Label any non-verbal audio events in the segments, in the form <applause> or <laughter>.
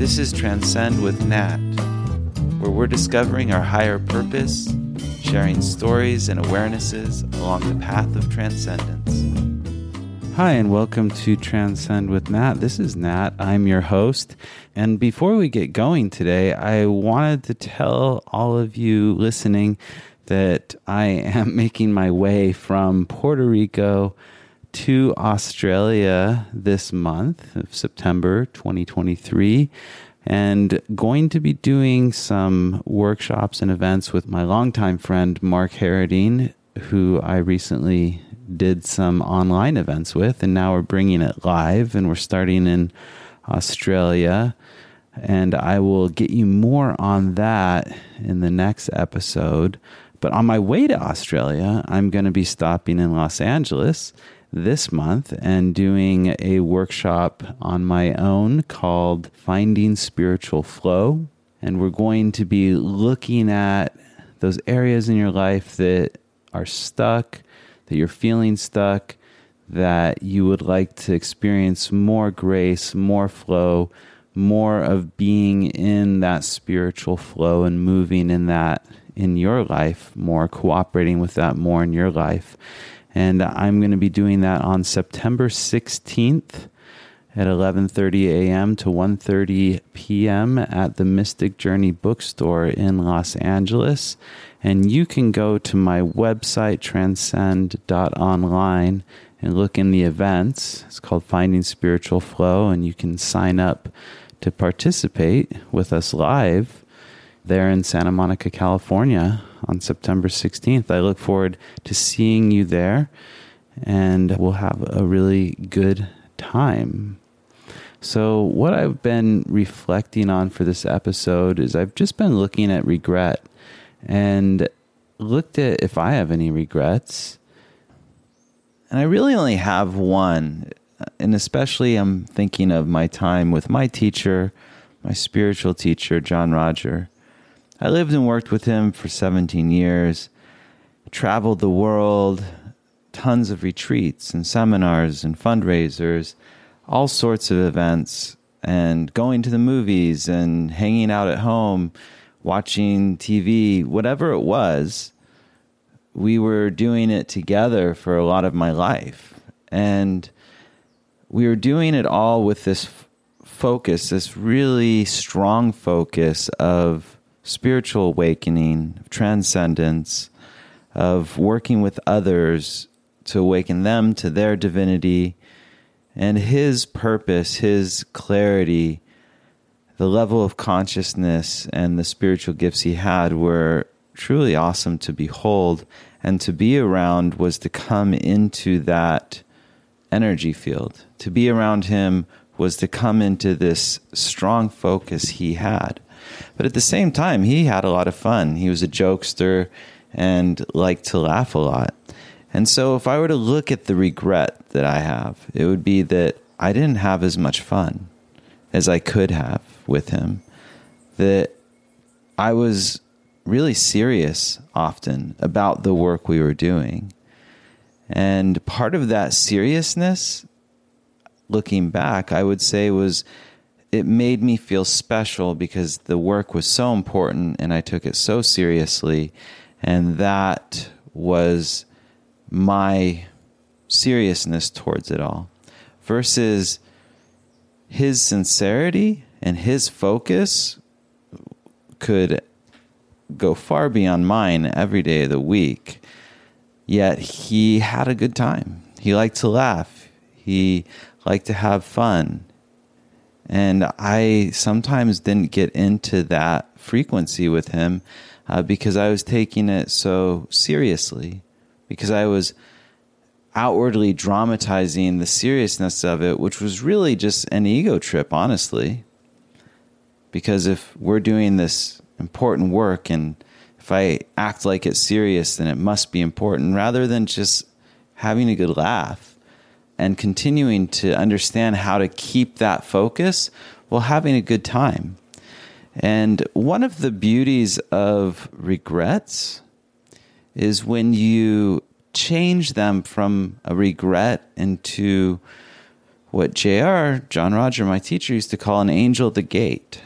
This is Transcend with Nat, where we're discovering our higher purpose, sharing stories and awarenesses along the path of transcendence. Hi, and welcome to Transcend with Nat. This is Nat. I'm your host. And before we get going today, I wanted to tell all of you listening that I am <laughs> making my way from Puerto Rico to Australia this month of September 2023 and going to be doing some workshops and events with my longtime friend Mark Harradine, who I recently did some online events with, and now we're bringing it live and we're starting in Australia. And I will get you more on that in the next episode. But on my way to Australia, I'm going to be stopping in Los Angeles this month and doing a workshop on my own called Finding Spiritual Flow. And we're going to be looking at those areas in your life that are stuck, that you're feeling stuck, that you would like to experience more grace, more flow, more of being in that spiritual flow and moving in that in your life more, cooperating with that more in your life. And I'm going to be doing that on September 16th at 11:30 a.m. to 1:30 p.m. at the Mystic Journey Bookstore in Los Angeles. And you can go to my website transcend.online and look in the events. It's called Finding Spiritual Flow and you can sign up to participate with us live there in Santa Monica, California on September 16th. I look forward to seeing you there and we'll have a really good time. So, what I've been reflecting on for this episode is I've just been looking at regret and looked at if I have any regrets. And I really only have one. And especially, I'm thinking of my time with my teacher, my spiritual teacher, John Roger. I lived and worked with him for 17 years, traveled the world, tons of retreats and seminars and fundraisers, all sorts of events, and going to the movies and hanging out at home, watching TV, whatever it was. We were doing it together for a lot of my life. And we were doing it all with this focus, this really strong focus of spiritual awakening, of transcendence, of working with others to awaken them to their divinity and his purpose, his clarity, the level of consciousness and the spiritual gifts he had were truly awesome to behold and to be around was to come into that energy field. To be around him was to come into this strong focus he had. But at the same time, he had a lot of fun. He was a jokester and liked to laugh a lot. And so, if I were to look at the regret that I have, it would be that I didn't have as much fun as I could have with him. That I was really serious often about the work we were doing. And part of that seriousness, looking back, I would say was it made me feel special because the work was so important and I took it so seriously. And that was my seriousness towards it all versus his sincerity and his focus could go far beyond mine every day of the week. Yet he had a good time. He liked to laugh. He liked to have fun. And I sometimes didn't get into that frequency with him uh, because I was taking it so seriously, because I was outwardly dramatizing the seriousness of it, which was really just an ego trip, honestly. Because if we're doing this important work and if I act like it's serious, then it must be important rather than just having a good laugh and continuing to understand how to keep that focus while having a good time. And one of the beauties of regrets is when you change them from a regret into what JR, John Roger, my teacher, used to call an angel at the gate.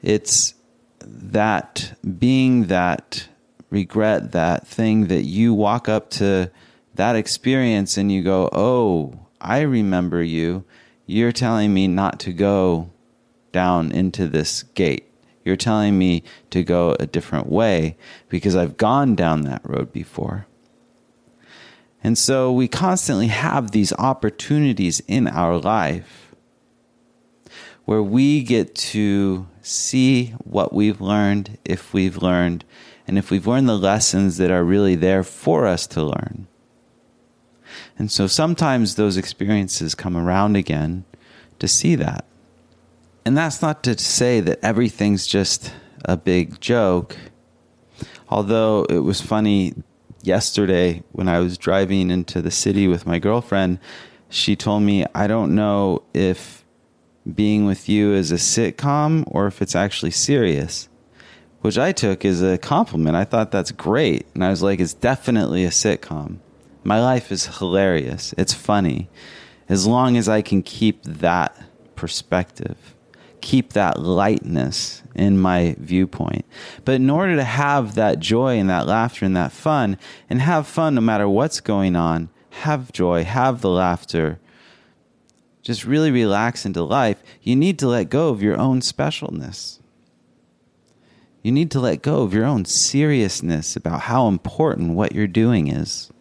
It's that being that regret, that thing that you walk up to that experience and you go, Oh, I remember you. You're telling me not to go down into this gate. You're telling me to go a different way because I've gone down that road before. And so we constantly have these opportunities in our life where we get to see what we've learned, if we've learned, and if we've learned the lessons that are really there for us to learn. And so sometimes those experiences come around again to see that. And that's not to say that everything's just a big joke. Although it was funny yesterday when I was driving into the city with my girlfriend, she told me, I don't know if being with you is a sitcom or if it's actually serious, which I took as a compliment. I thought that's great. And I was like, it's definitely a sitcom. My life is hilarious. It's funny. As long as I can keep that perspective keep that lightness in my viewpoint. But in order to have that joy and that laughter and that fun, and have fun no matter what's going on, have joy, have the laughter, just really relax into life, you need to let go of your own specialness. You need to let go of your own seriousness about how important what you're doing is,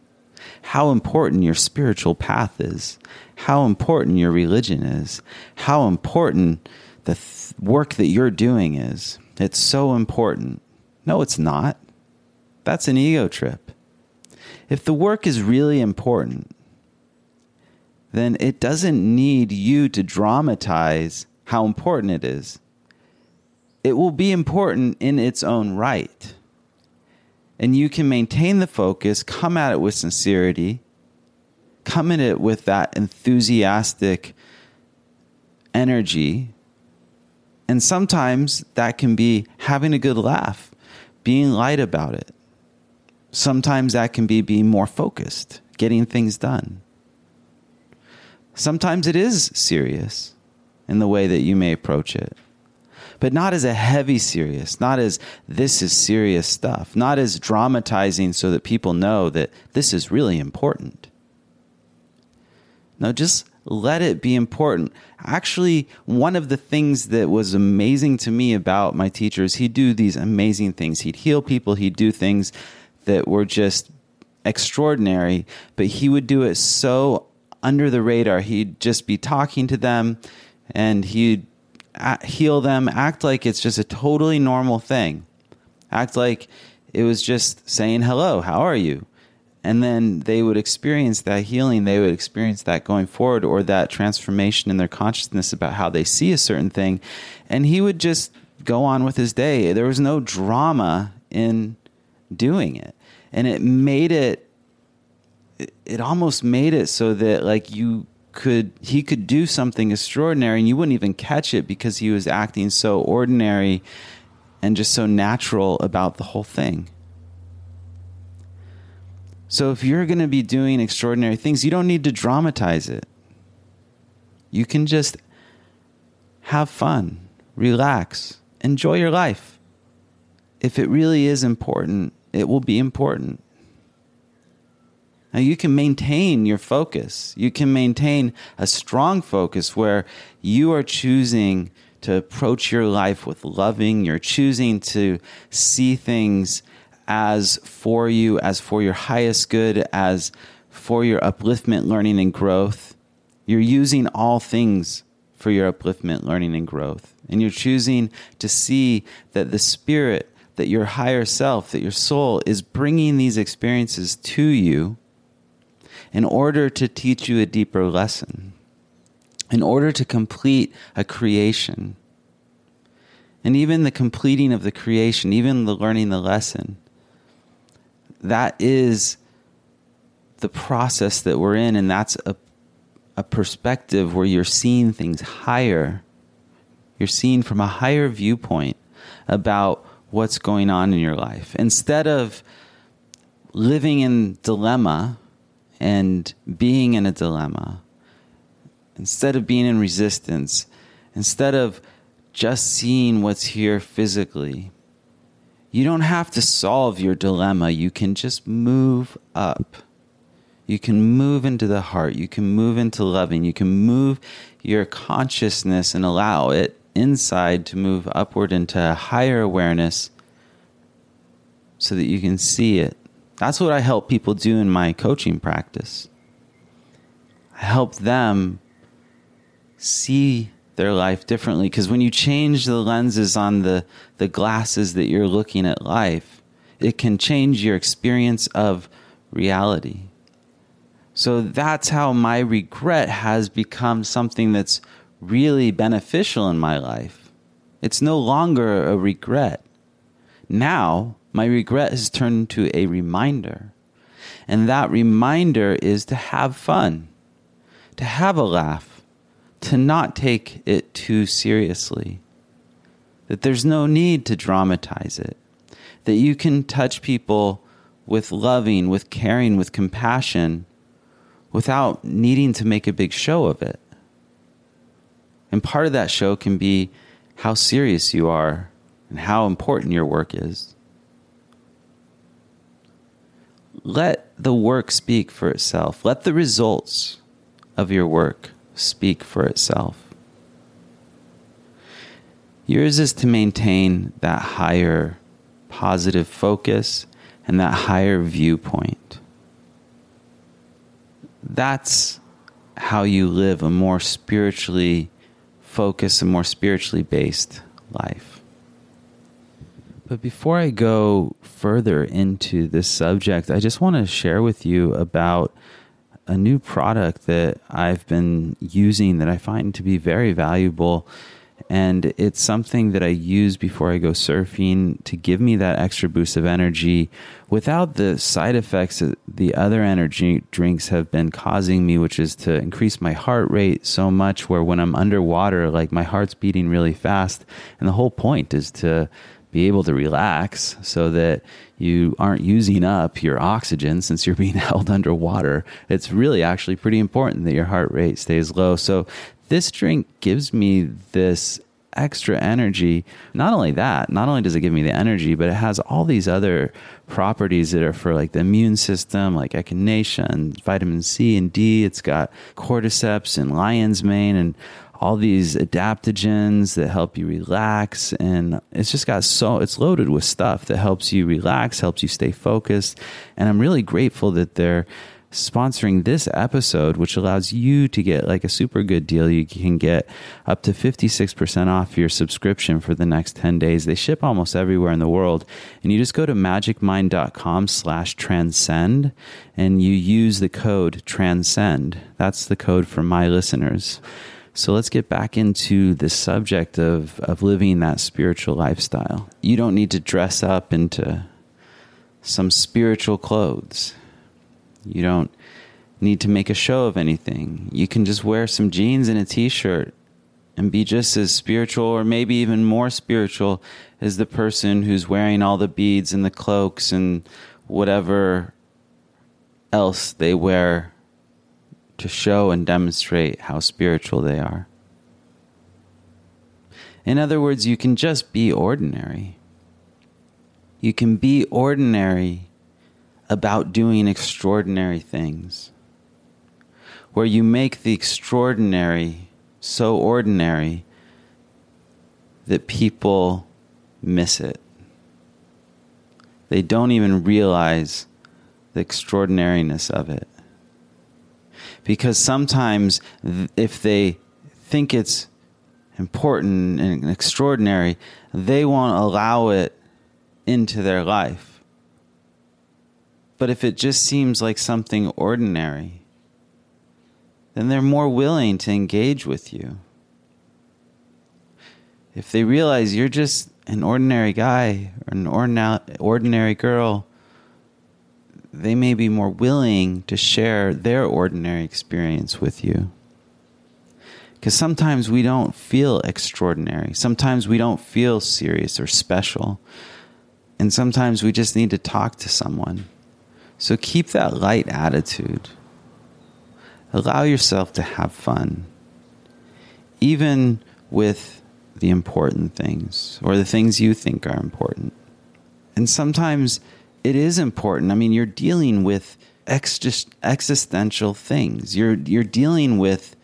how important your spiritual path is, how important your religion is, how important the th- work that you're doing is. It's so important. No, it's not. That's an ego trip. If the work is really important, then it doesn't need you to dramatize how important it is. It will be important in its own right. And you can maintain the focus, come at it with sincerity, come at it with that enthusiastic energy and sometimes that can be having a good laugh, being light about it. Sometimes that can be being more focused, getting things done. Sometimes it is serious in the way that you may approach it, but not as a heavy serious, not as this is serious stuff, not as dramatizing so that people know that this is really important. No, just let it be important. Actually, one of the things that was amazing to me about my teachers, he'd do these amazing things. He'd heal people, he'd do things that were just extraordinary, but he would do it so under the radar. He'd just be talking to them and he'd heal them, act like it's just a totally normal thing. Act like it was just saying hello, how are you? and then they would experience that healing they would experience that going forward or that transformation in their consciousness about how they see a certain thing and he would just go on with his day there was no drama in doing it and it made it it almost made it so that like you could he could do something extraordinary and you wouldn't even catch it because he was acting so ordinary and just so natural about the whole thing so if you're going to be doing extraordinary things, you don't need to dramatize it. You can just have fun, relax, enjoy your life. If it really is important, it will be important. Now, you can maintain your focus. You can maintain a strong focus where you are choosing to approach your life with loving. You're choosing to see things as for you, as for your highest good, as for your upliftment, learning, and growth. You're using all things for your upliftment, learning, and growth. And you're choosing to see that the spirit, that your higher self, that your soul is bringing these experiences to you in order to teach you a deeper lesson, in order to complete a creation. And even the completing of the creation, even the learning the lesson, that is the process that we're in, and that's a, a perspective where you're seeing things higher. You're seeing from a higher viewpoint about what's going on in your life. Instead of living in dilemma and being in a dilemma, instead of being in resistance, instead of just seeing what's here physically. You don't have to solve your dilemma. You can just move up. You can move into the heart. You can move into loving. You can move your consciousness and allow it inside to move upward into a higher awareness so that you can see it. That's what I help people do in my coaching practice. I help them see their life differently because when you change the lenses on the, the glasses that you're looking at life, it can change your experience of reality. So that's how my regret has become something that's really beneficial in my life. It's no longer a regret. Now, my regret has turned into a reminder. And that reminder is to have fun, to have a laugh, to not take it too seriously. That there's no need to dramatize it. That you can touch people with loving, with caring, with compassion without needing to make a big show of it. And part of that show can be how serious you are and how important your work is. Let the work speak for itself. Let the results of your work speak for itself. Yours is to maintain that higher positive focus and that higher viewpoint. That's how you live a more spiritually focused and more spiritually based life. But before I go further into this subject, I just want to share with you about a new product that I've been using that I find to be very valuable and it's something that I use before I go surfing to give me that extra boost of energy without the side effects that the other energy drinks have been causing me, which is to increase my heart rate so much where when I'm underwater, like my heart's beating really fast. And the whole point is to be able to relax so that you aren't using up your oxygen since you're being <laughs> held underwater. It's really actually pretty important that your heart rate stays low. So this drink gives me this extra energy. Not only that, not only does it give me the energy, but it has all these other properties that are for like the immune system, like echinacea and vitamin C and D. It's got cordyceps and lion's mane and all these adaptogens that help you relax and it's just got so it's loaded with stuff that helps you relax helps you stay focused and i'm really grateful that they're sponsoring this episode, which allows you to get like a super good deal. You can get up to 56% off your subscription for the next 10 days. They ship almost everywhere in the world. And you just go to magicmind.com slash transcend and you use the code transcend. That's the code for my listeners. So let's get back into the subject of, of living that spiritual lifestyle. You don't need to dress up into some spiritual clothes you don't need to make a show of anything. You can just wear some jeans and a t shirt and be just as spiritual or maybe even more spiritual as the person who's wearing all the beads and the cloaks and whatever else they wear to show and demonstrate how spiritual they are. In other words, you can just be ordinary. You can be ordinary about doing extraordinary things, where you make the extraordinary so ordinary that people miss it. They don't even realize the extraordinariness of it. Because sometimes, if they think it's important and extraordinary, they won't allow it into their life but if it just seems like something ordinary, then they're more willing to engage with you. If they realize you're just an ordinary guy or an ordinary girl, they may be more willing to share their ordinary experience with you. Because sometimes we don't feel extraordinary. Sometimes we don't feel serious or special. And sometimes we just need to talk to someone. So keep that light attitude. Allow yourself to have fun. even with the important things or the things you think are important. And sometimes it is important. I mean, you're dealing with ex- existential things. You're you're dealing with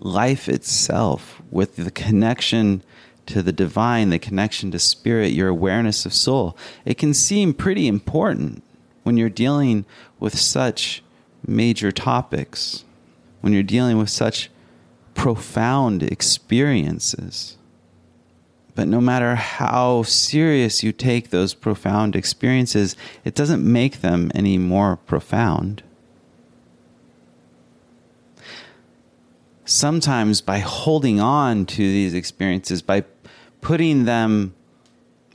life itself, with the connection to the divine, the connection to spirit, your awareness of soul. It can seem pretty important when you're dealing with such major topics, when you're dealing with such profound experiences. But no matter how serious you take those profound experiences, it doesn't make them any more profound. Sometimes, by holding on to these experiences, by putting them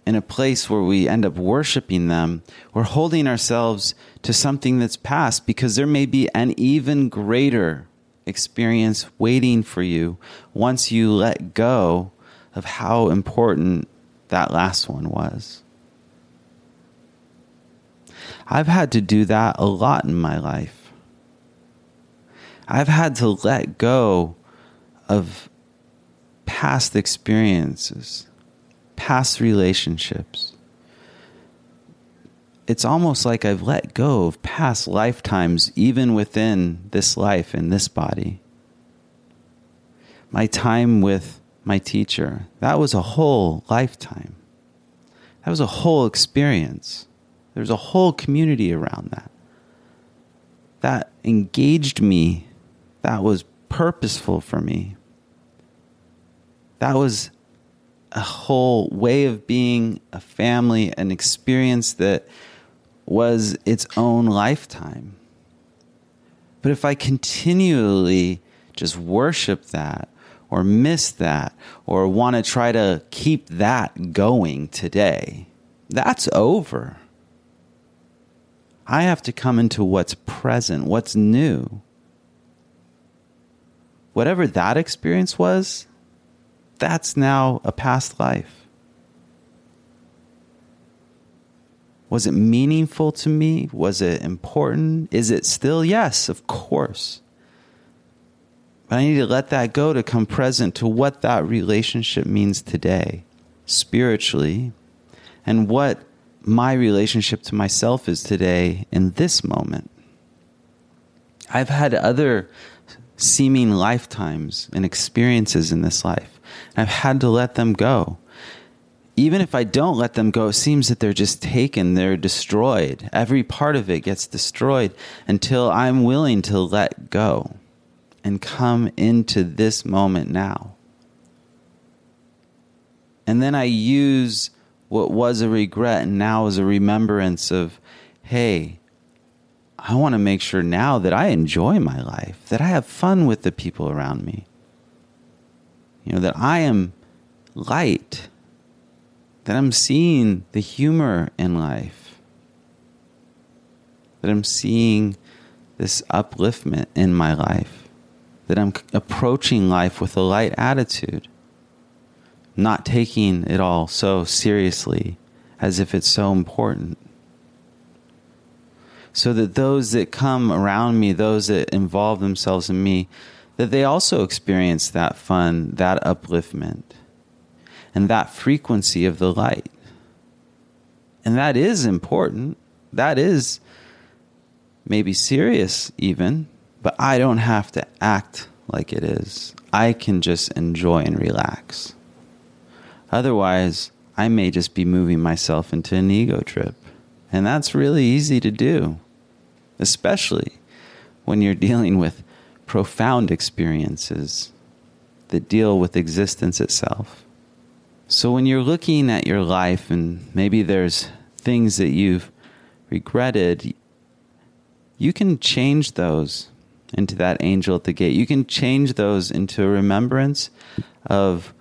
in a place where we end up worshiping them, we're holding ourselves to something that's past because there may be an even greater experience waiting for you once you let go of how important that last one was. I've had to do that a lot in my life. I've had to let go of past experiences, past relationships. It's almost like I've let go of past lifetimes, even within this life and this body. My time with my teacher. That was a whole lifetime. That was a whole experience. There's a whole community around that. That engaged me. That was purposeful for me. That was a whole way of being a family, an experience that was its own lifetime. But if I continually just worship that or miss that or want to try to keep that going today, that's over. I have to come into what's present, what's new. Whatever that experience was, that's now a past life. Was it meaningful to me? Was it important? Is it still? Yes, of course. But I need to let that go to come present to what that relationship means today, spiritually, and what my relationship to myself is today in this moment. I've had other seeming lifetimes and experiences in this life. I've had to let them go. Even if I don't let them go, it seems that they're just taken, they're destroyed. Every part of it gets destroyed until I'm willing to let go and come into this moment now. And then I use what was a regret and now as a remembrance of, hey, I want to make sure now that I enjoy my life, that I have fun with the people around me. You know, that I am light, that I'm seeing the humor in life, that I'm seeing this upliftment in my life that I'm approaching life with a light attitude, not taking it all so seriously as if it's so important. So that those that come around me, those that involve themselves in me, that they also experience that fun, that upliftment, and that frequency of the light. And that is important. That is maybe serious, even but I don't have to act like it is. I can just enjoy and relax. Otherwise, I may just be moving myself into an ego trip. And that's really easy to do, especially when you're <laughs> dealing with profound experiences that deal with existence itself. So, when you're looking at your life and maybe there's things that you've regretted, you can change those into that angel at the gate. You can change those into a remembrance of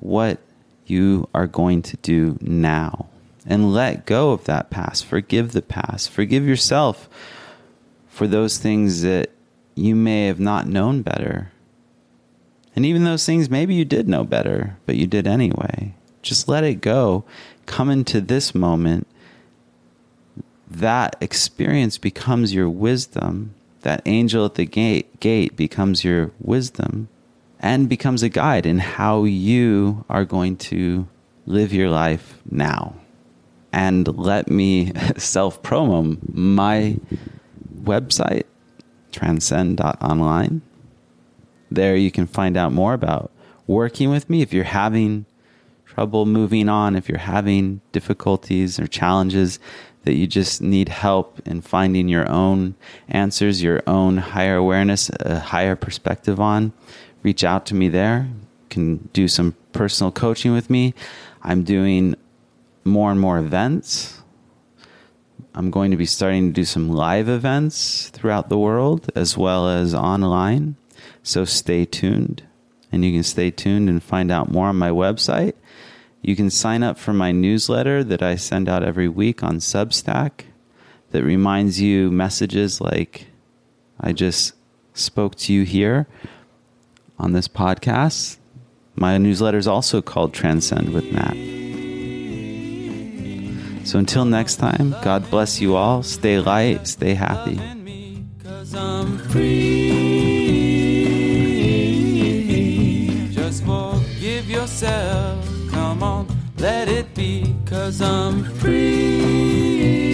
what you are going to do now and let go of that past. Forgive the past. Forgive yourself for those things that you may have not known better. And even those things maybe you did know better, but you did anyway. Just let it go. Come into this moment. That experience becomes your wisdom that angel at the gate, gate becomes your wisdom and becomes a guide in how you are going to live your life now. And let me <laughs> self promo my website, transcend.online. There you can find out more about working with me if you're having trouble moving on, if you're having difficulties or challenges that you just need help in finding your own answers, your own higher awareness, a higher perspective on, reach out to me there. You can do some personal coaching with me. I'm doing more and more events. I'm going to be starting to do some live events throughout the world as well as online. So stay tuned. And you can stay tuned and find out more on my website. You can sign up for my newsletter that I send out every week on Substack that reminds you messages like I just spoke to you here on this podcast. My newsletter is also called Transcend with Nat. So until next time, God bless you all. Stay light, stay happy. Just forgive yourself. Come on, let it be, cause I'm free.